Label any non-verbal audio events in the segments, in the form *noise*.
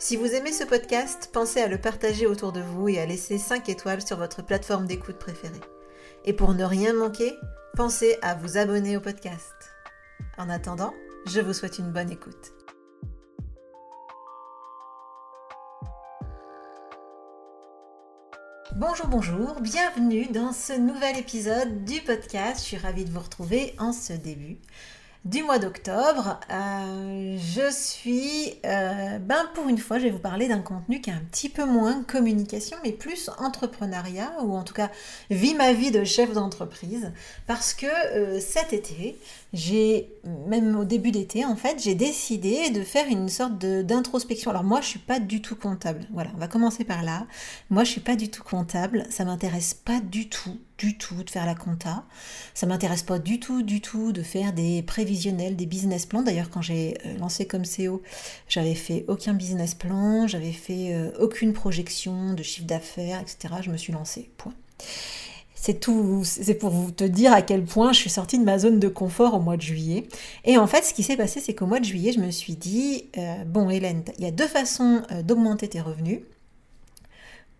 Si vous aimez ce podcast, pensez à le partager autour de vous et à laisser 5 étoiles sur votre plateforme d'écoute préférée. Et pour ne rien manquer, pensez à vous abonner au podcast. En attendant, je vous souhaite une bonne écoute. Bonjour, bonjour, bienvenue dans ce nouvel épisode du podcast. Je suis ravie de vous retrouver en ce début du mois d'octobre. Euh, je suis, euh, ben pour une fois, je vais vous parler d'un contenu qui est un petit peu moins communication, mais plus entrepreneuriat, ou en tout cas vie ma vie de chef d'entreprise, parce que euh, cet été, j'ai, même au début d'été, en fait, j'ai décidé de faire une sorte d'introspection. Alors moi, je suis pas du tout comptable. Voilà, on va commencer par là. Moi, je suis pas du tout comptable. Ça m'intéresse pas du tout, du tout de faire la compta. Ça m'intéresse pas du tout, du tout de faire des prévisionnels, des business plans. D'ailleurs, quand j'ai euh, lancé comme CEO, j'avais fait aucun business plan, j'avais fait euh, aucune projection de chiffre d'affaires, etc. Je me suis lancée. Point. C'est tout, c'est pour vous te dire à quel point je suis sortie de ma zone de confort au mois de juillet. Et en fait, ce qui s'est passé, c'est qu'au mois de juillet, je me suis dit, euh, bon Hélène, il y a deux façons euh, d'augmenter tes revenus.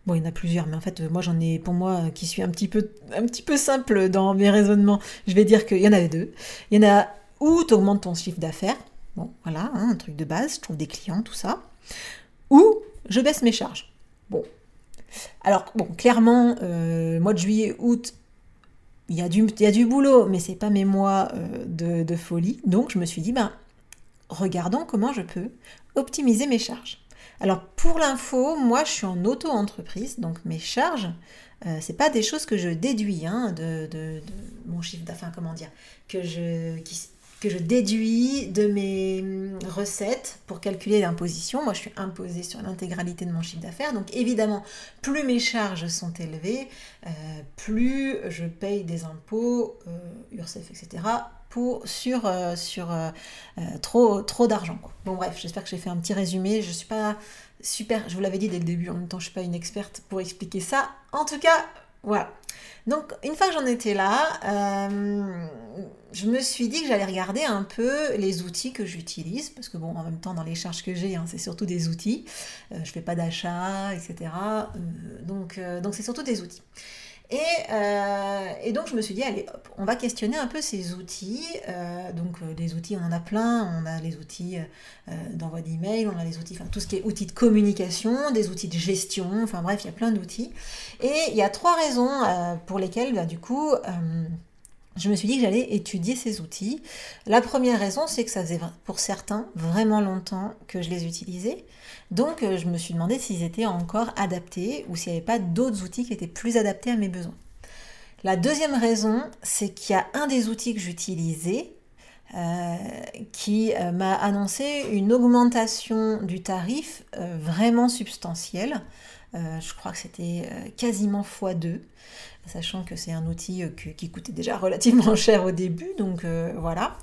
Bon, il y en a plusieurs, mais en fait, moi j'en ai, pour moi, qui suis un petit peu, un petit peu simple dans mes raisonnements, je vais dire qu'il y en avait deux. Il y en a où tu augmentes ton chiffre d'affaires, bon, voilà, hein, un truc de base, je trouve des clients, tout ça, ou je baisse mes charges. Alors, bon, clairement, euh, mois de juillet, août, il y, a du, y a du boulot, mais c'est pas mes mois euh, de, folie. Donc, je me suis dit, ben, regardons comment je peux optimiser mes charges. Alors, pour l'info, moi, je suis en auto-entreprise, donc mes charges, euh, c'est pas des choses que je déduis hein, de, mon chiffre d'affaires, comment dire, que je, que je déduis de mes hum, recettes pour calculer l'imposition. Moi, je suis imposée sur l'intégralité de mon chiffre d'affaires. Donc, évidemment, plus mes charges sont élevées, euh, plus je paye des impôts, euh, etc., pour, sur, euh, sur trop, trop d'argent. Bon, bref, j'espère que j'ai fait un petit résumé. Je ne suis pas super, je vous l'avais dit dès le début, en même temps, je ne suis pas une experte pour expliquer ça. En tout cas, voilà. Donc, une fois que j'en étais là, euh, je me suis dit que j'allais regarder un peu les outils que j'utilise, parce que bon, en même temps, dans les charges que j'ai, hein, c'est surtout des outils. Euh, je ne fais pas d'achat, etc. Euh, donc, donc c'est surtout des outils. Euh, et, donc je me suis dit, allez, hop, on va questionner un peu ces outils. Euh, donc euh, des outils, on en a plein. On a les outils d'envoi d'email, on a les outils, enfin tout ce qui est outils de communication, des outils de gestion, enfin bref, il y a plein d'outils. Et il y a trois raisons pour lesquelles, bah, du coup, je me suis dit que j'allais étudier ces outils. La première raison, c'est que ça faisait pour certains vraiment longtemps que je les utilisais. Donc euh, je me suis demandé s'ils étaient encore adaptés ou s'il n'y avait pas d'autres outils qui étaient plus adaptés à mes besoins. La deuxième raison, c'est qu'il y a un des outils que j'utilisais euh, qui euh, m'a annoncé une augmentation du tarif vraiment substantielle. Je crois que c'était quasiment x2 sachant que c'est un outil euh, qui coûtait déjà *laughs* relativement cher au début, donc euh, voilà.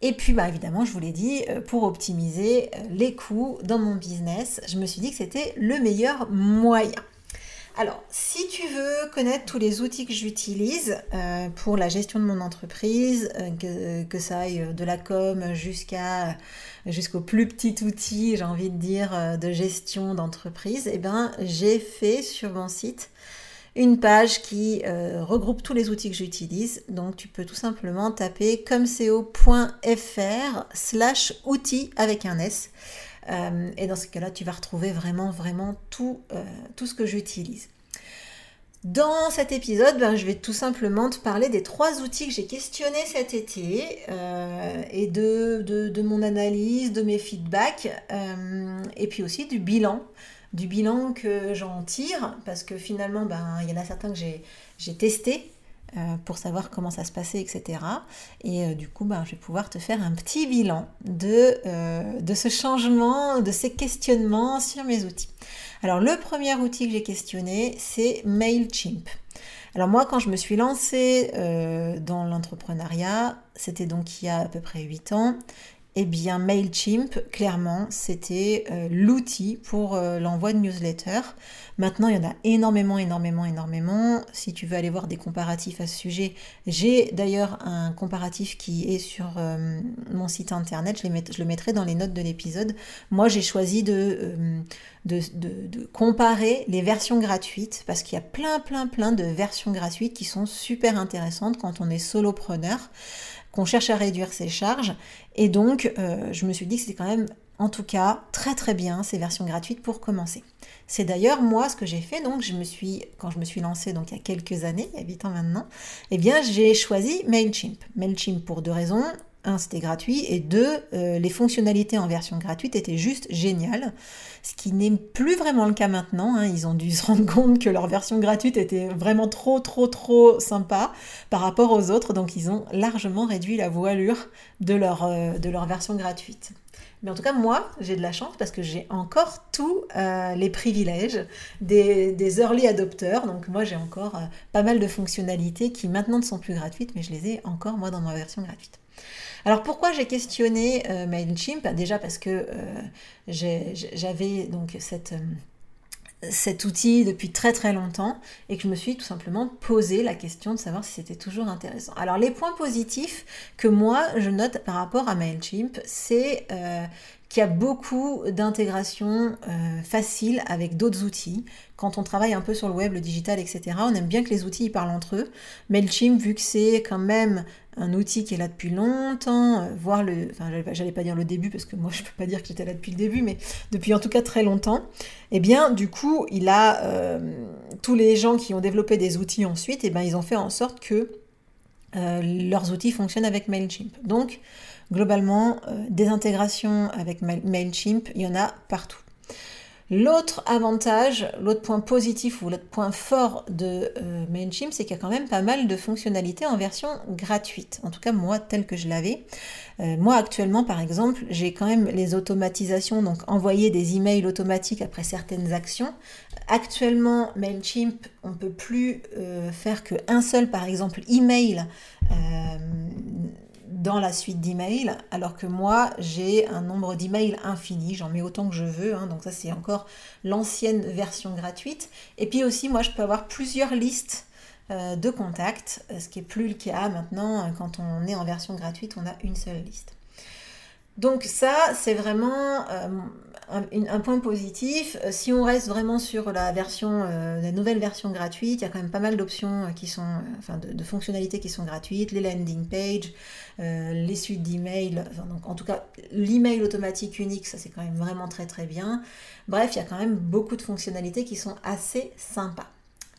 Et puis bah, évidemment, je vous l'ai dit, euh, pour optimiser les coûts dans mon business, je me suis dit que c'était le meilleur moyen. Alors, si tu veux connaître tous les outils que j'utilise pour la gestion de mon entreprise, que, ça aille de la com jusqu'à jusqu'au plus petit outil, j'ai envie de dire, de gestion d'entreprise, eh ben, j'ai fait sur mon site une page qui euh, regroupe tous les outils que j'utilise. Donc tu peux tout simplement taper comco.fr slash outils avec un S. et dans ce cas-là, tu vas retrouver vraiment, vraiment tout, tout ce que j'utilise. Dans cet épisode, ben, je vais tout simplement te parler des trois outils que j'ai questionnés cet été euh, et de, de, mon analyse, de mes feedbacks euh, et puis aussi du bilan, du bilan que j'en tire parce que finalement, ben, il y en a certains que j'ai testés pour savoir comment ça se passait, etc. Et du coup, ben, je vais pouvoir te faire un petit bilan de, de ce changement, de ces questionnements sur mes outils. Alors le premier outil que j'ai questionné, c'est MailChimp. Alors moi, quand je me suis lancée euh, dans l'entrepreneuriat, c'était donc il y a à peu près 8 ans, eh bien, MailChimp, clairement, c'était euh, l'outil pour euh, l'envoi de newsletters. Maintenant, il y en a énormément, énormément, énormément. Si tu veux aller voir des comparatifs à ce sujet, j'ai d'ailleurs un comparatif qui est sur euh, mon site internet. Je, le mettrai dans les notes de l'épisode. Moi, j'ai choisi de, comparer les versions gratuites parce qu'il y a plein, plein, plein de versions gratuites qui sont super intéressantes quand on est solopreneur qu'on cherche à réduire ses charges. Et donc, euh, je me suis dit que c'était quand même, en tout cas, très très bien ces versions gratuites pour commencer. C'est d'ailleurs moi ce que j'ai fait. Donc, je me suis, quand je me suis lancée, donc il y a quelques années, il y a 8 ans maintenant, eh bien, j'ai choisi Mailchimp. Mailchimp pour deux raisons un, c'était gratuit, et deux, euh, les fonctionnalités en version gratuite étaient juste géniales, ce qui n'est plus vraiment le cas maintenant. Hein. Ils ont dû se rendre compte que leur version gratuite était vraiment trop, trop, trop sympa par rapport aux autres, donc ils ont largement réduit la voilure de leur, euh, version gratuite. Mais en tout cas, moi, j'ai de la chance parce que j'ai encore tous euh, les privilèges des, des, early adopters. Donc moi, j'ai encore pas mal de fonctionnalités qui maintenant ne sont plus gratuites, mais je les ai encore, moi, dans ma version gratuite. Alors pourquoi j'ai questionné euh, MailChimp? Déjà parce que euh, j'avais donc euh, cet outil depuis très très longtemps et que je me suis tout simplement posé la question de savoir si c'était toujours intéressant. Alors les points positifs que moi je note par rapport à MailChimp, c'est qu'il y a beaucoup d'intégration facile avec d'autres outils. Quand on travaille un peu sur le web, le digital, etc., on aime bien que les outils parlent entre eux. MailChimp, vu que c'est quand même un outil qui est là depuis longtemps, euh, voire le, enfin j'allais pas dire le début parce que moi je peux pas dire que j'étais là depuis le début, mais depuis en tout cas très longtemps, eh bien du coup il a euh, tous les gens qui ont développé des outils ensuite, eh ben ils ont fait en sorte que euh, leurs outils fonctionnent avec Mailchimp. Donc globalement des intégrations avec Mailchimp, il y en a partout. L'autre avantage, l'autre point positif ou l'autre point fort de euh, MailChimp, c'est qu'il y a quand même pas mal de fonctionnalités en version gratuite. En tout cas, moi, tel que je l'avais. Euh, moi, actuellement, par exemple, j'ai quand même les automatisations, donc envoyer des emails automatiques après certaines actions. Actuellement, MailChimp, on ne peut plus euh, faire qu'un seul, par exemple, email dans la suite d'emails, alors que moi j'ai un nombre d'emails infini, j'en mets autant que je veux, hein. donc ça c'est encore l'ancienne version gratuite. Et puis aussi moi je peux avoir plusieurs listes euh, de contacts, ce qui est plus le cas maintenant quand on est en version gratuite, on a une seule liste. Donc ça, c'est vraiment euh, un, point positif. Euh, si on reste vraiment sur euh, la nouvelle version gratuite, il y a quand même pas mal d'options qui sont, enfin de, fonctionnalités qui sont gratuites, les landing pages, les suites d'emails, donc en tout cas l'email automatique unique, ça c'est quand même vraiment très très bien. Bref, il y a quand même beaucoup de fonctionnalités qui sont assez sympas.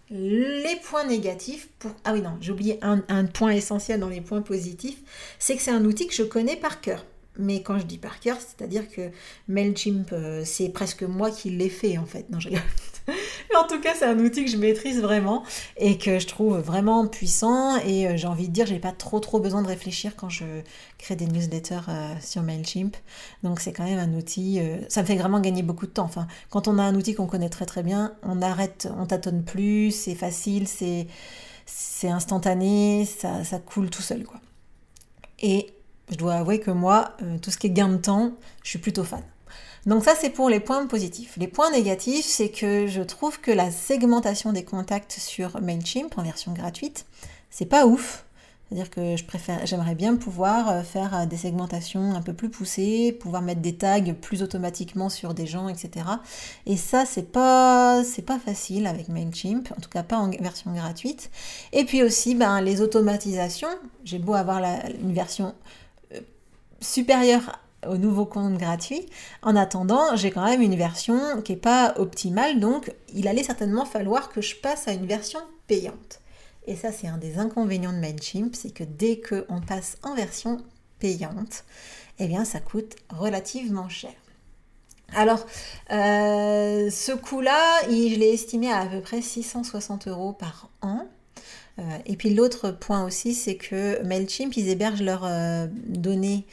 Les points négatifs, pour... ah oui non, j'ai oublié un point essentiel dans les points positifs, c'est que c'est un outil que je connais par cœur mais quand je dis par cœur, c'est-à-dire que MailChimp, euh, c'est presque moi qui l'ai fait en fait. Non, je *laughs* mais en tout cas, c'est un outil que je maîtrise vraiment et que je trouve vraiment puissant. Et euh, j'ai envie de dire, j'ai pas trop trop besoin de réfléchir quand je crée des newsletters euh, sur MailChimp. Donc c'est quand même un outil, ça me fait vraiment gagner beaucoup de temps. Enfin, quand on a un outil qu'on connaît très très bien, on arrête, on tâtonne plus, c'est facile, c'est c'est instantané, ça, ça coule tout seul quoi. Et je dois avouer que moi, euh, tout ce qui est gain de temps, je suis plutôt fan. Donc ça, c'est pour les points positifs. Les points négatifs, c'est que je trouve que la segmentation des contacts sur Mailchimp en version gratuite, c'est pas ouf. C'est-à-dire que je préfère, j'aimerais bien pouvoir euh, faire euh, des segmentations un peu plus poussées, pouvoir mettre des tags plus automatiquement sur des gens, etc. Et ça, c'est pas, c'est pas facile avec Mailchimp, en tout cas pas en version gratuite. Et puis aussi, ben, les automatisations. J'ai beau avoir une version supérieure au nouveau compte gratuit. En attendant, j'ai quand même une version qui n'est pas optimale, donc il allait certainement falloir que je passe à une version payante. Et ça, c'est un des inconvénients de MailChimp, c'est que dès qu'on passe en version payante, eh bien, ça coûte relativement cher. Alors, euh, ce coût-là, je l'ai estimé à à peu près 660 euros par an. Euh, et puis l'autre point aussi, c'est que MailChimp, ils hébergent leurs euh, données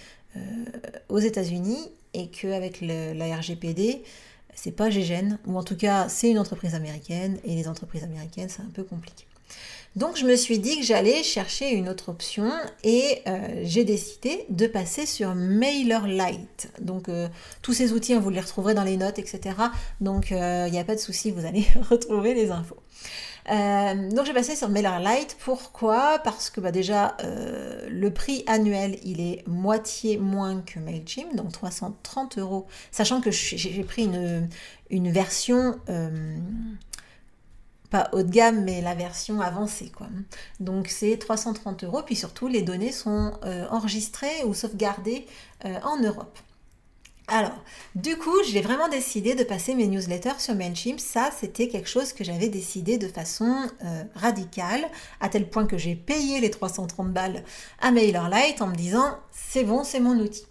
aux États-Unis et qu'avec la RGPD, c'est pas GGN, ou en tout cas c'est une entreprise américaine, et les entreprises américaines, c'est un peu compliqué. Donc je me suis dit que j'allais chercher une autre option et euh, j'ai décidé de passer sur MailerLite. Donc euh, tous ces outils, hein, vous les retrouverez dans les notes, etc. Donc euh, il n'y a pas de souci, vous allez *laughs* retrouver les infos. Donc j'ai passé sur MailerLite. Pourquoi? Parce que bah, déjà le prix annuel il est moitié moins que Mailchimp, donc 330 euros. Sachant que j'ai pris une, une version pas haut de gamme, mais la version avancée. Quoi. Donc c'est 330 euros, puis surtout les données sont euh, enregistrées ou sauvegardées euh, en Europe. Alors, du coup, j'ai vraiment décidé de passer mes newsletters sur Mailchimp. Ça, c'était quelque chose que j'avais décidé de façon euh, radicale, à tel point que j'ai payé les 330 balles à MailerLite en me disant, c'est bon, c'est mon outil.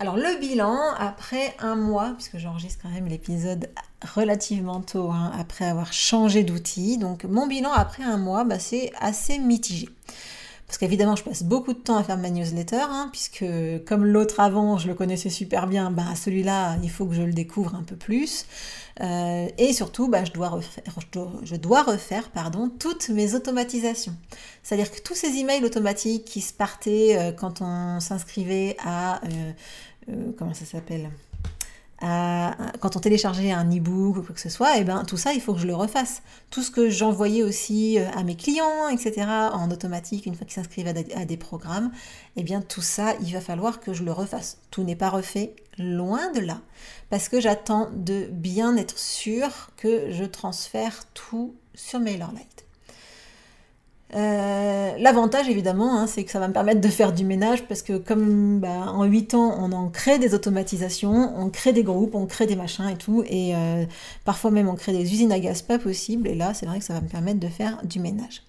Alors le bilan, après un mois, puisque j'enregistre quand même l'épisode relativement tôt, hein, après avoir changé d'outil, donc mon bilan après un mois, bah, c'est assez mitigé. Parce qu'évidemment, je passe beaucoup de temps à faire ma newsletter, hein, puisque comme l'autre avant, je le connaissais super bien, bah, celui-là, il faut que je le découvre un peu plus. Euh, et surtout, bah, je, dois refaire, je, dois, refaire pardon, toutes mes automatisations. C'est-à-dire que tous ces emails automatiques qui se partaient euh, quand on s'inscrivait à... Euh, comment ça s'appelle? Quand on téléchargeait un e-book ou quoi que ce soit, et eh ben tout ça, il faut que je le refasse. Tout ce que j'envoyais aussi à mes clients, etc., en automatique, une fois qu'ils s'inscrivent à, des programmes, et eh bien tout ça, il va falloir que je le refasse. Tout n'est pas refait, loin de là, parce que j'attends de bien être sûr que je transfère tout sur MailerLite. Euh, l'avantage évidemment, hein, c'est que ça va me permettre de faire du ménage parce que comme bah, en 8 ans, on en crée des automatisations, on crée des groupes, on crée des machins et tout, et euh, parfois même on crée des usines à gaz pas possibles, et là c'est vrai que ça va me permettre de faire du ménage.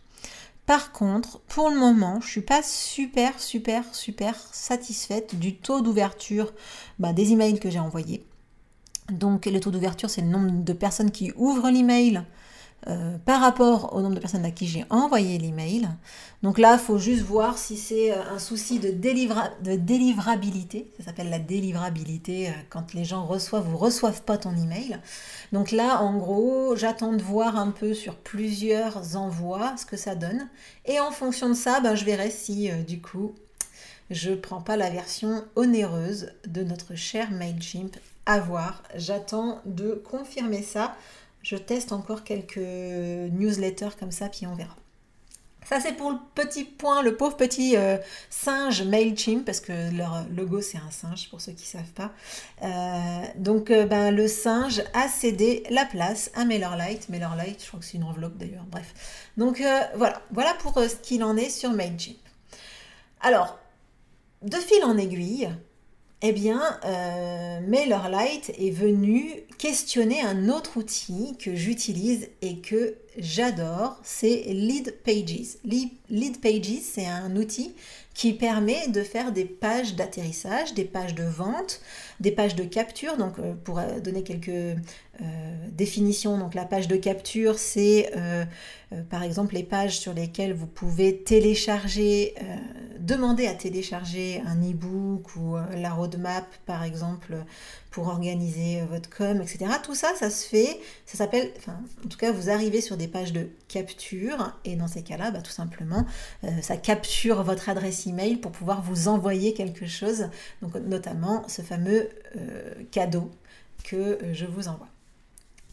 Par contre, pour le moment, je suis pas super, super, super satisfaite du taux d'ouverture bah, des emails que j'ai envoyés. Donc, le taux d'ouverture, c'est le nombre de personnes qui ouvrent l'email euh, par rapport au nombre de personnes à qui j'ai envoyé l'email. Donc là, il faut juste voir si c'est euh, un souci de, délivrabilité. Ça s'appelle la délivrabilité euh, quand les gens reçoivent ou reçoivent pas ton email. Donc là, en gros, j'attends de voir un peu sur plusieurs envois ce que ça donne. Et en fonction de ça, ben, je verrai si du coup, je prends pas la version onéreuse de notre cher MailChimp à voir. J'attends de confirmer ça je teste encore quelques newsletters comme ça, puis on verra. Ça, c'est pour le petit point, le pauvre petit euh, singe MailChimp, parce que leur logo, c'est un singe, pour ceux qui ne savent pas. Euh, donc, euh, ben, le singe a cédé la place à MailerLite. MailerLite, je crois que c'est une enveloppe d'ailleurs, bref. Donc, voilà. Voilà pour ce qu'il en est sur MailChimp. Alors, de fil en aiguille, eh bien, euh, MailerLite est venu questionner un autre outil que j'utilise et que j'adore, c'est Lead Pages. C'est un outil qui permet de faire des pages d'atterrissage, des pages de vente, des pages de capture. Donc, euh, pour euh, donner quelques euh, définitions, donc la page de capture, c'est par exemple les pages sur lesquelles vous pouvez télécharger, demander à télécharger un e-book ou la roadmap, par exemple, pour organiser votre com, etc. Tout ça, ça se fait, ça s'appelle, enfin, en tout cas, vous arrivez sur des pages de capture et dans ces cas-là, bah, tout simplement, ça capture votre adresse email pour pouvoir vous envoyer quelque chose, donc notamment ce fameux euh, cadeau que euh, je vous envoie.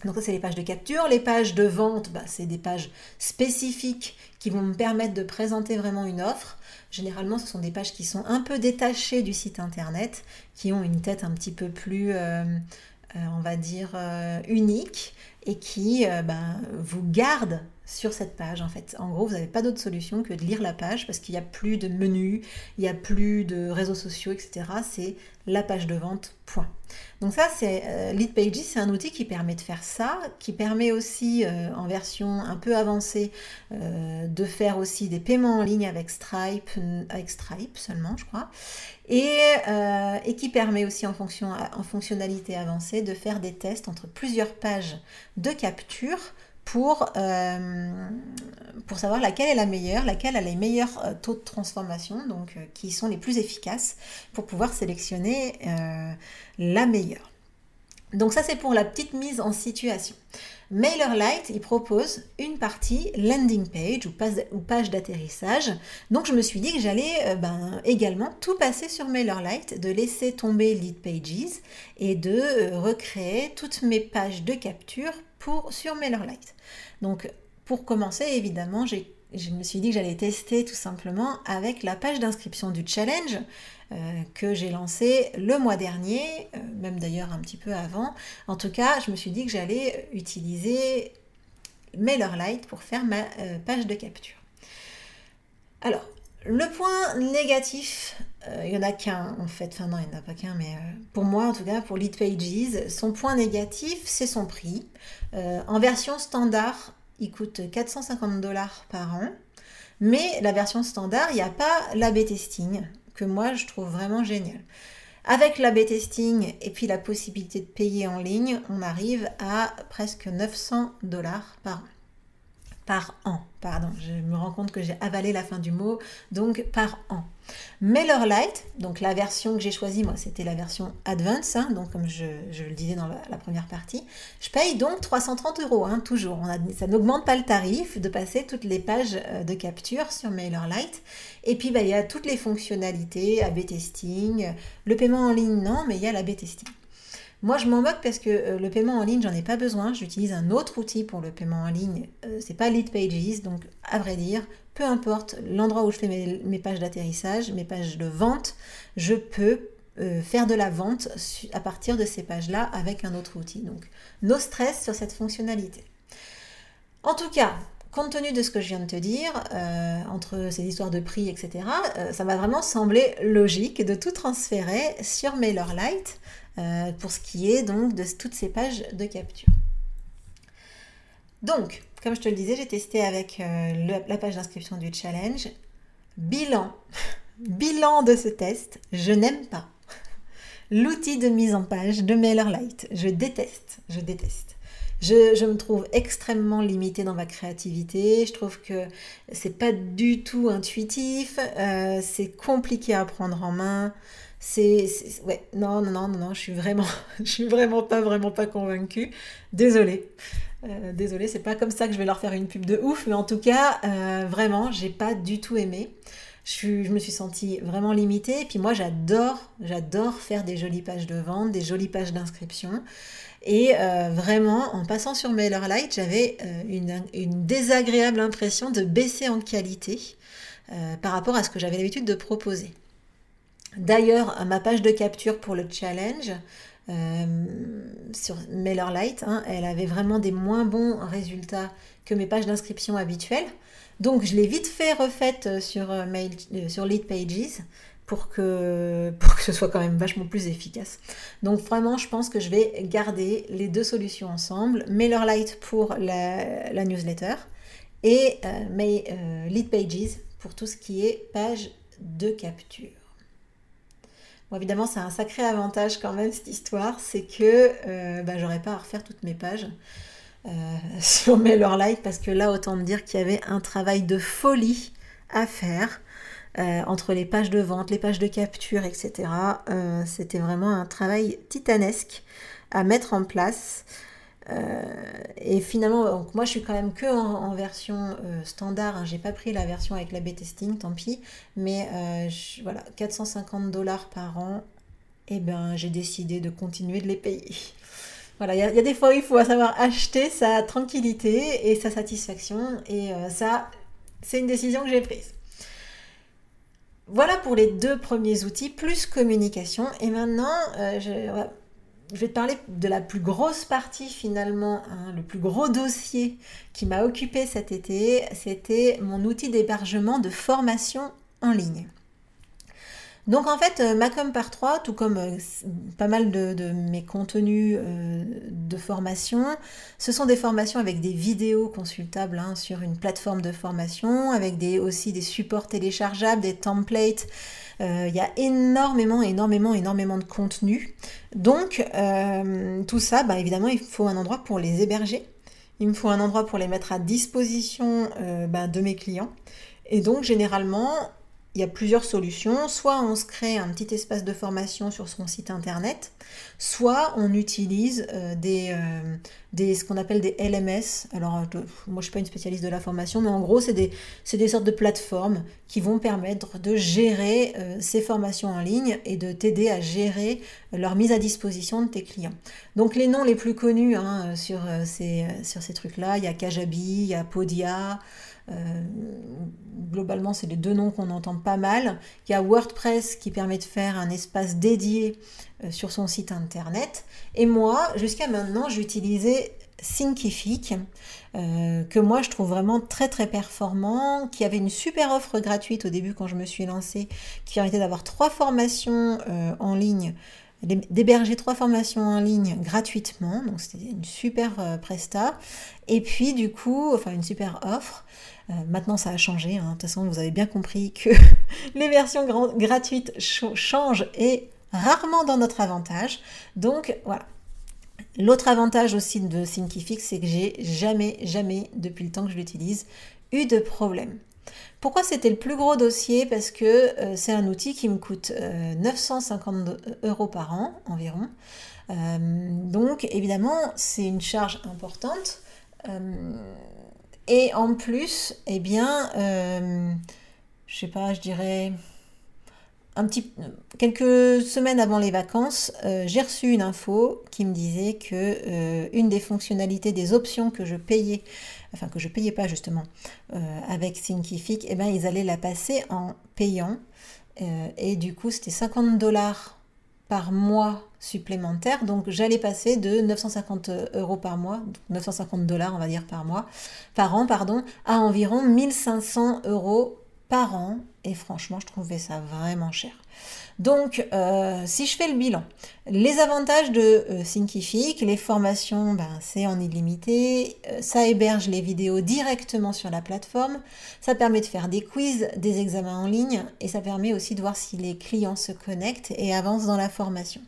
Donc ça c'est les pages de capture. Les pages de vente, bah, c'est des pages spécifiques qui vont me permettre de présenter vraiment une offre. Généralement, ce sont des pages qui sont un peu détachées du site internet, qui ont une tête un petit peu plus, euh, on va dire, unique et qui bah, vous gardent sur cette page en fait. En gros, vous n'avez pas d'autre solution que de lire la page parce qu'il n'y a plus de menu, il n'y a plus de réseaux sociaux, etc. C'est la page de vente, point. Donc ça, c'est euh, Lead c'est un outil qui permet de faire ça, qui permet aussi euh, en version un peu avancée euh, de faire aussi des paiements en ligne avec Stripe, avec Stripe seulement, je crois, et, et qui permet aussi en fonctionnalité avancée de faire des tests entre plusieurs pages de capture pour, euh, pour savoir laquelle est la meilleure, laquelle a les meilleurs euh, taux de transformation, donc euh, qui sont les plus efficaces pour pouvoir sélectionner la meilleure. Donc ça c'est pour la petite mise en situation. MailerLite, il propose une partie landing page ou page, d'atterrissage. Donc je me suis dit que j'allais ben, également tout passer sur MailerLite, de laisser tomber Lead Pages et de recréer toutes mes pages de capture pour, sur MailerLite. Donc pour commencer, évidemment, je me suis dit que j'allais tester tout simplement avec la page d'inscription du challenge euh, que j'ai lancé le mois dernier, euh, même d'ailleurs un petit peu avant. En tout cas, je me suis dit que j'allais utiliser MailerLite pour faire ma euh, page de capture. Alors, le point négatif, il n'y en a qu'un en fait, enfin non, il n'y en a pas qu'un, mais pour moi en tout cas, pour Lead Pages, son point négatif, c'est son prix. en version standard, il coûte 450 dollars par an. Mais la version standard, il n'y a pas l'AB testing, que moi je trouve vraiment génial. Avec l'AB testing et puis la possibilité de payer en ligne, on arrive à presque 900 dollars par an par an. Pardon, je me rends compte que j'ai avalé la fin du mot, donc par an. MailerLite, donc la version que j'ai choisie, moi c'était la version Advance, hein, donc comme je, le disais dans la, première partie, je paye donc 330 euros, hein, toujours. ça n'augmente pas le tarif de passer toutes les pages euh, de capture sur MailerLite. Et puis bah, il y a toutes les fonctionnalités, AB testing, le paiement en ligne, non, mais il y a l'AB testing. Moi, je m'en moque parce que euh, le paiement en ligne, j'en ai pas besoin. J'utilise un autre outil pour le paiement en ligne. Euh, c'est pas Lead Pages, donc à vrai dire, peu importe l'endroit où je fais mes, pages d'atterrissage, mes pages de vente, je peux euh, faire de la vente à partir de ces pages-là avec un autre outil. Donc, no stress sur cette fonctionnalité. En tout cas, compte tenu de ce que je viens de te dire, entre ces histoires de prix, etc., ça m'a vraiment semblé logique de tout transférer sur MailerLite euh, pour ce qui est donc de toutes ces pages de capture. Donc, comme je te le disais, j'ai testé avec euh, la page d'inscription du challenge. Bilan, *laughs* bilan de ce test, je n'aime pas. *laughs* L'outil de mise en page de MailerLite, je déteste, je déteste. Je, me trouve extrêmement limitée dans ma créativité. Je trouve que c'est pas du tout intuitif. Euh, c'est compliqué à prendre en main. C'est, ouais, non, non, non, non, je suis vraiment, *laughs* suis vraiment pas, vraiment pas convaincue. Désolée. Euh, désolée, c'est pas comme ça que je vais leur faire une pub de ouf, mais en tout cas, euh, vraiment, j'ai pas du tout aimé. Je, je, me suis sentie vraiment limitée. Et puis moi, j'adore, j'adore faire des jolies pages de vente, des jolies pages d'inscription. Et euh, vraiment, en passant sur MailerLite, j'avais une, une, désagréable impression de baisser en qualité par rapport à ce que j'avais l'habitude de proposer. D'ailleurs, ma page de capture pour le challenge euh, sur MailerLite, hein, elle avait vraiment des moins bons résultats que mes pages d'inscription habituelles. Donc, je l'ai vite fait refaite sur, euh, mail, euh, sur Lead Pages pour que, *laughs* pour que ce soit quand même vachement plus efficace. Donc, vraiment, je pense que je vais garder les deux solutions ensemble. MailerLite pour la, newsletter et Lead Pages pour tout ce qui est page de capture évidemment, c'est un sacré avantage quand même cette histoire, c'est que euh, bah, j'aurais pas à refaire toutes mes pages euh, *laughs* sur MailerLite parce que là, autant me dire qu'il y avait un travail de folie à faire. Euh, entre les pages de vente, les pages de capture, etc. C'était vraiment un travail titanesque à mettre en place. Euh, et finalement, moi je suis quand même que en, version euh, standard, hein. j'ai pas pris la version avec la B testing, tant pis, mais euh, voilà, 450 dollars par an, et eh ben j'ai décidé de continuer de les payer. *laughs* Voilà, il y, a des fois il faut savoir acheter sa tranquillité et sa satisfaction, et ça, c'est une décision que j'ai prise. Voilà pour les deux premiers outils, plus communication, et maintenant, je, je vais te parler de la plus grosse partie finalement, hein, le plus gros dossier qui m'a occupé cet été, c'était mon outil d'hébergement de formation en ligne. Donc en fait, euh, Macom par 3, tout comme euh, pas mal de, mes contenus euh, de formation, ce sont des formations avec des vidéos consultables hein, sur une plateforme de formation, avec des, aussi des supports téléchargeables, des templates. Il y a énormément, énormément, énormément de contenu. Donc tout ça, bah, évidemment, il faut un endroit pour les héberger. Il me faut un endroit pour les mettre à disposition bah, de mes clients. Et donc généralement, il y a plusieurs solutions. Soit on se crée un petit espace de formation sur son site internet, soit on utilise euh, des, euh, des, ce qu'on appelle des LMS. Alors, euh, moi je ne suis pas une spécialiste de la formation, mais en gros, c'est des, des sortes de plateformes qui vont permettre de gérer ces formations en ligne et de t'aider à gérer leur mise à disposition de tes clients. Donc, les noms les plus connus hein, sur, ces, sur ces trucs-là, il y a Kajabi, il y a Podia. Euh, globalement, c'est les deux noms qu'on entend pas mal. Il y a WordPress qui permet de faire un espace dédié euh, sur son site internet. Et moi, jusqu'à maintenant, j'utilisais Thinkific, euh, que moi je trouve vraiment très très performant, qui avait une super offre gratuite au début quand je me suis lancée, qui permettait d'avoir trois formations en ligne d'héberger trois formations en ligne gratuitement, donc c'était une super presta, et puis du coup, enfin une super offre, euh, maintenant, ça a changé. Hein. De toute façon, vous avez bien compris que *laughs* les versions gratuites changent et rarement dans notre avantage. Donc, voilà. L'autre avantage aussi de Thinkific, c'est que j'ai jamais, jamais, depuis le temps que je l'utilise, eu de problème. Pourquoi c'était le plus gros dossier? Parce que euh, c'est un outil qui me coûte 950 euh, euros par an environ. donc évidemment, c'est une charge importante. Et en plus, eh bien, euh, je sais pas, je dirais quelques semaines avant les vacances, euh, j'ai reçu une info qui me disait que euh, une des fonctionnalités des options que je payais, enfin que je payais pas justement avec Thinkific, eh ben ils allaient la passer en payant et du coup c'était 50 dollars par mois supplémentaire. Donc j'allais passer de 950 euros par mois, 950 dollars on va dire par mois, par an, pardon, à environ 1500 euros par an. Et franchement, je trouvais ça vraiment cher. Donc, euh, si je fais le bilan, les avantages de euh, les formations, ben, c'est en illimité, euh, ça héberge les vidéos directement sur la plateforme, ça permet de faire des quiz, des examens en ligne, et ça permet aussi de voir si les clients se connectent et avancent dans la formation.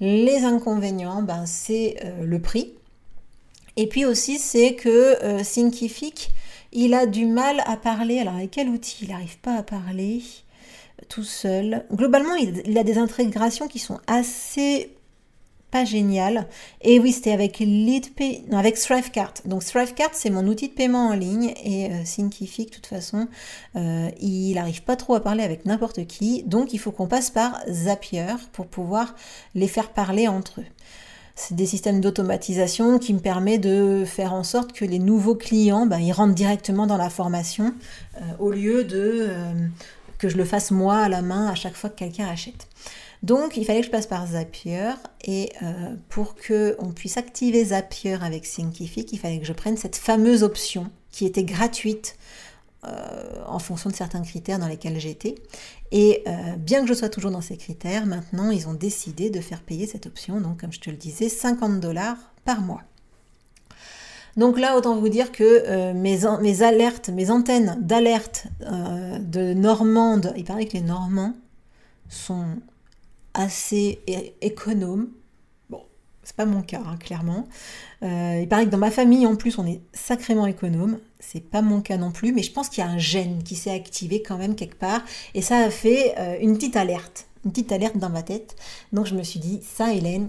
Les inconvénients, ben, c'est le prix. Et puis aussi, c'est que Thinkific, il a du mal à parler. Alors, avec quel outil il n'arrive pas à parler tout seul? Globalement, il, a des intégrations qui sont assez pas géniales. Et oui, c'était avec LeadPay, non, avec Thrivecart. Donc Thrivecart, c'est mon outil de paiement en ligne et euh, de toute façon, euh, il n'arrive pas trop à parler avec n'importe qui. Donc il faut qu'on passe par Zapier pour pouvoir les faire parler entre eux. C'est des systèmes d'automatisation qui me permet de faire en sorte que les nouveaux clients, ben, ils rentrent directement dans la formation euh, au lieu de que je le fasse moi à la main à chaque fois que quelqu'un achète. Donc il fallait que je passe par Zapier et euh, pour que on puisse activer Zapier avec Thinkific, il fallait que je prenne cette fameuse option qui était gratuite euh, en fonction de certains critères dans lesquels j'étais. Et euh, bien que je sois toujours dans ces critères, maintenant ils ont décidé de faire payer cette option, donc comme je te le disais, 50 dollars par mois. Donc là, autant vous dire que euh, mes, alertes, mes antennes d'alerte euh, de Normande, il paraît que les Normands sont assez économes. C'est pas mon cas, hein, clairement. Euh, il paraît que dans ma famille, en plus, on est sacrément économe. C'est pas mon cas non plus, mais je pense qu'il y a un gène qui s'est activé quand même quelque part, et ça a fait une petite alerte, une petite alerte dans ma tête. Donc je me suis dit, ça, Hélène,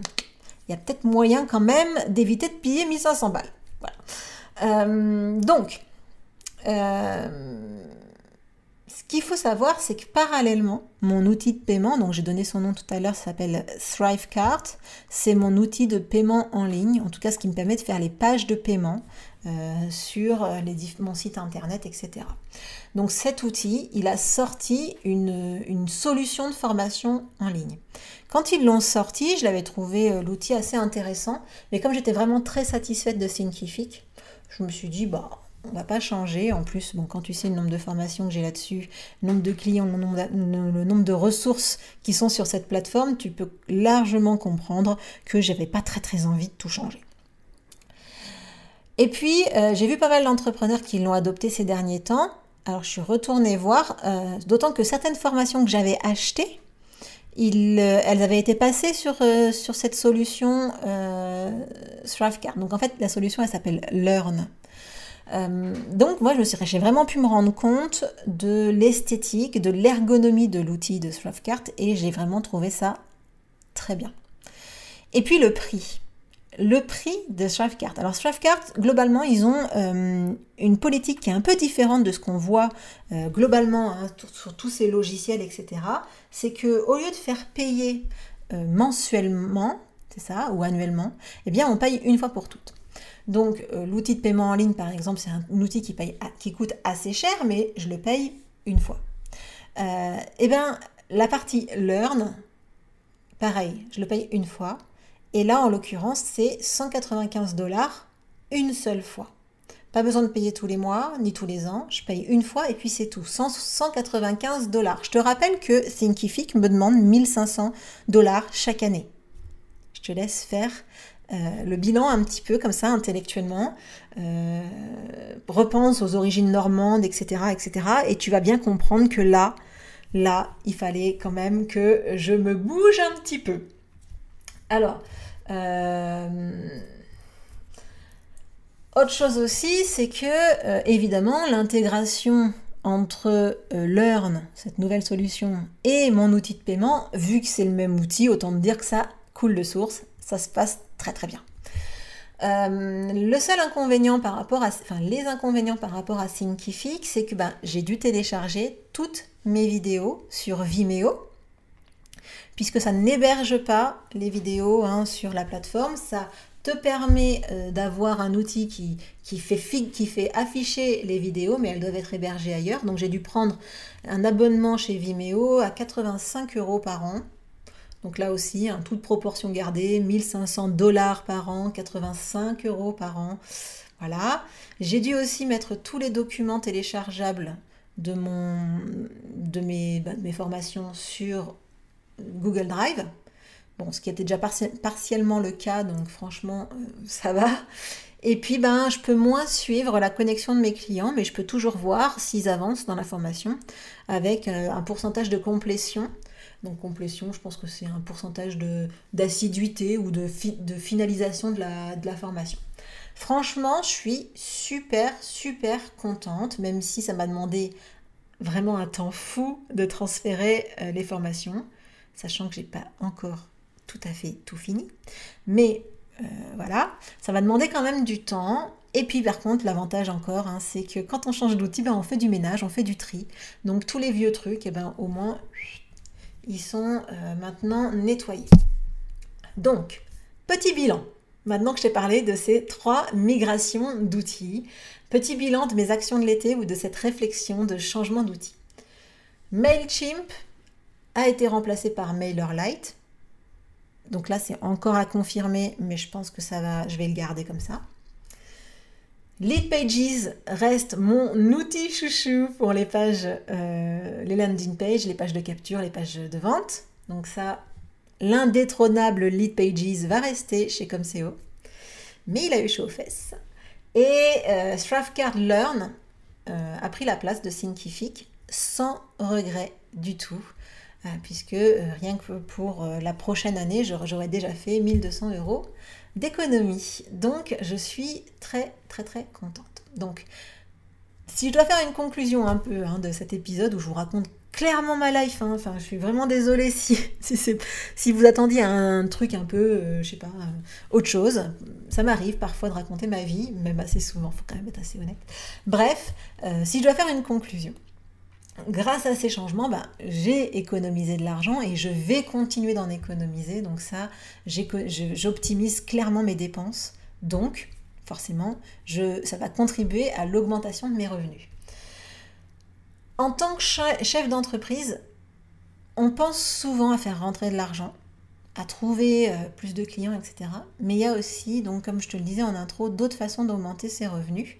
il y a peut-être moyen quand même d'éviter de piller 1500 balles. Euh, donc, euh, ce qu'il faut savoir, c'est que parallèlement, mon outil de paiement, donc j'ai donné son nom tout à l'heure, s'appelle Thrivecart. C'est mon outil de paiement en ligne, en tout cas ce qui me permet de faire les pages de paiement sur les, mon site internet, etc. Donc cet outil, il a sorti une, une solution de formation en ligne. Quand ils l'ont sorti, je l'avais trouvé l'outil assez intéressant, mais comme j'étais vraiment très satisfaite de Thinkific, je me suis dit, bah, on va pas changer. En plus, bon, quand tu sais le nombre de formations que j'ai là-dessus, le nombre de clients, le nombre, de, ressources qui sont sur cette plateforme, tu peux largement comprendre que j'avais pas très très envie de tout changer. Et puis, euh, j'ai vu pas mal d'entrepreneurs qui l'ont adopté ces derniers temps. Alors, je suis retournée voir, euh, d'autant que certaines formations que j'avais achetées, euh, elles avaient été passées sur, sur cette solution Stravecard. Donc, en fait, la solution, elle s'appelle Learn. Euh, donc moi, j'ai vraiment pu me rendre compte de l'esthétique, de l'ergonomie de l'outil de Stravecart et j'ai vraiment trouvé ça très bien. Et puis le prix. Le prix de Stravecart. Alors Stravecart, globalement, ils ont euh, une politique qui est un peu différente de ce qu'on voit euh, globalement hein, sur tous ces logiciels, etc. C'est que au lieu de faire payer mensuellement, c'est ça, ou annuellement, eh bien on paye une fois pour toutes. Donc euh, l'outil de paiement en ligne, par exemple, c'est un, outil qui, paye, qui coûte assez cher, mais je le paye une fois. Euh, eh bien, la partie Learn, pareil, je le paye une fois. Et là, en l'occurrence, c'est 195 dollars une seule fois. Pas besoin de payer tous les mois, ni tous les ans. Je paye une fois et puis c'est tout. 195 dollars. Je te rappelle que Thinkific me demande 1500 dollars chaque année. Je te laisse faire euh, le bilan un petit peu comme ça intellectuellement, euh, repense aux origines normandes, etc., etc. Et tu vas bien comprendre que là, là, il fallait quand même que je me bouge un petit peu. Alors, euh, autre chose aussi, c'est que évidemment l'intégration entre Learn, cette nouvelle solution, et mon outil de paiement, vu que c'est le même outil, autant dire que ça coule de source, ça se passe très très bien. Euh, le seul inconvénient par rapport à, enfin les inconvénients par rapport à Thinkific, c'est que ben, j'ai dû télécharger toutes mes vidéos sur Vimeo, puisque ça n'héberge pas les vidéos hein, sur la plateforme. Ça te permet euh, d'avoir un outil qui, fait afficher les vidéos, mais elles doivent être hébergées ailleurs. Donc j'ai dû prendre un abonnement chez Vimeo à 85 euros par an donc là aussi, un toute proportion gardée, 1500 dollars par an, 85 euros par an. Voilà. J'ai dû aussi mettre tous les documents téléchargeables de, bah, mes formations sur Google Drive. Bon, ce qui était déjà partiellement le cas, donc franchement, euh, ça va. Et puis, ben, je peux moins suivre la connexion de mes clients, mais je peux toujours voir s'ils avancent dans la formation avec euh, un pourcentage de complétion donc complétion, je pense que c'est un pourcentage d'assiduité ou de, de finalisation de la, de la formation. Franchement, je suis super, super contente, même si ça m'a demandé vraiment un temps fou de transférer euh, les formations, sachant que j'ai pas encore tout à fait tout fini. Mais euh, voilà, ça va demander quand même du temps. Et puis par contre, l'avantage encore, hein, c'est que quand on change d'outil, ben, on fait du ménage, on fait du tri. Donc tous les vieux trucs, et eh ben, au moins, ils sont euh, maintenant nettoyés. Donc, petit bilan. Maintenant que je t'ai parlé de ces trois migrations d'outils, petit bilan de mes actions de l'été ou de cette réflexion de changement d'outils. MailChimp a été remplacé par MailerLite. Donc là, c'est encore à confirmer, mais je pense que ça va, je vais le garder comme ça. Lead Pages reste mon outil chouchou pour les pages, euh, les landing pages, les pages de capture, les pages de vente. Donc ça, l'indétrônable Lead Pages va rester chez Comseo. Mais il a eu chaud aux fesses. Et euh, Learn euh, a pris la place de Thinkific sans regret du tout. Euh, puisque rien que pour la prochaine année, j'aurais déjà fait 1200 euros d'économie. Donc, je suis très, très, très contente. Donc, si je dois faire une conclusion un peu hein, de cet épisode où je vous raconte clairement ma life, hein, enfin, je suis vraiment désolée si, *laughs* si, si vous attendiez un truc un peu, euh, je sais pas, euh, autre chose. Ça m'arrive parfois de raconter ma vie, même assez souvent, faut quand même être assez honnête. Bref, euh, si je dois faire une conclusion, grâce à ces changements, bah, j'ai économisé de l'argent et je vais continuer d'en économiser. Donc ça, j'optimise clairement mes dépenses. Donc, forcément, ça va contribuer à l'augmentation de mes revenus. En tant que chef d'entreprise, on pense souvent à faire rentrer de l'argent, à trouver euh, plus de clients, etc. Mais il y a aussi, comme je te le disais en intro, d'autres façons d'augmenter ses revenus.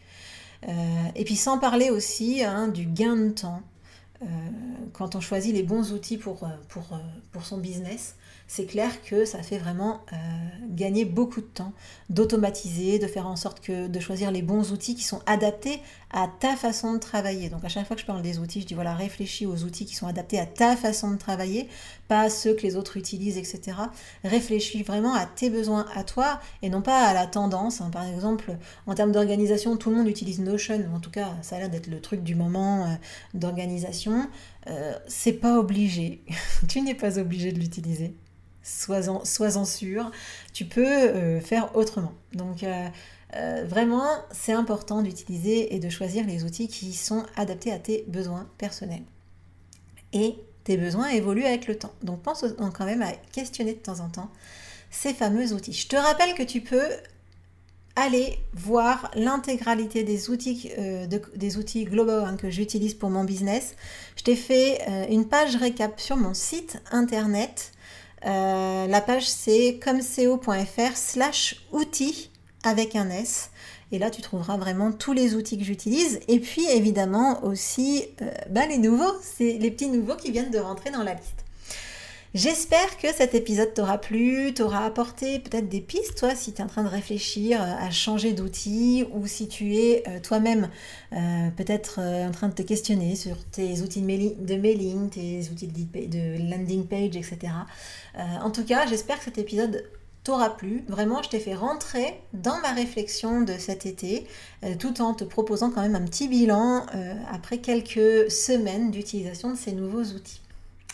Euh, et puis sans parler aussi hein, du gain de temps. Euh, quand on choisit les bons outils pour, pour, pour son business, c'est clair que ça fait vraiment euh, gagner beaucoup de temps, d'automatiser, de faire en sorte que de choisir les bons outils qui sont adaptés à ta façon de travailler. Donc à chaque fois que je parle des outils, je dis voilà, réfléchis aux outils qui sont adaptés à ta façon de travailler, pas à ceux que les autres utilisent, etc. Réfléchis vraiment à tes besoins à toi et non pas à la tendance. Hein. Par exemple, en termes d'organisation, tout le monde utilise Notion, en tout cas, ça a l'air d'être le truc du moment euh, d'organisation. Euh, c'est pas obligé. *laughs* tu n'es pas obligé de l'utiliser sois-en sûr, tu peux euh, faire autrement. Donc euh, euh, vraiment, c'est important d'utiliser et de choisir les outils qui sont adaptés à tes besoins personnels. Et tes besoins évoluent avec le temps. Donc pense quand même à questionner de temps en temps ces fameux outils. Je te rappelle que tu peux aller voir l'intégralité des outils, des outils globaux hein, que j'utilise pour mon business. Je t'ai fait une page récap sur mon site internet euh, la page c'est comco.fr slash outils avec un S. Et là, tu trouveras vraiment tous les outils que j'utilise. Et puis, évidemment, aussi euh, bah, les nouveaux. C'est les petits nouveaux qui viennent de rentrer dans la liste. J'espère que cet épisode t'aura plu, t'aura apporté peut-être des pistes, toi, si tu es en train de réfléchir euh, à changer d'outil ou si tu es toi-même peut-être en train de te questionner sur tes outils de mailing, tes outils de landing page, etc. Euh, en tout cas, j'espère que cet épisode t'aura plu. Vraiment, je t'ai fait rentrer dans ma réflexion de cet été, euh, tout en te proposant quand même un petit bilan euh, après quelques semaines d'utilisation de ces nouveaux outils.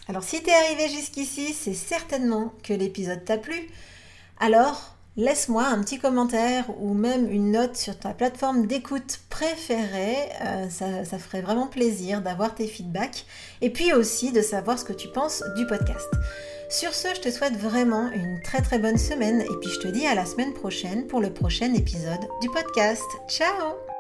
Alors, si t'es arrivé jusqu'ici, c'est certainement que l'épisode t'a plu. Alors, laisse-moi un petit commentaire ou même une note sur ta plateforme d'écoute préférée. ça, ça, ferait vraiment plaisir d'avoir tes feedbacks et puis aussi de savoir ce que tu penses du podcast. Sur ce, je te souhaite vraiment une très très bonne semaine et puis je te dis à la semaine prochaine pour le prochain épisode du podcast. Ciao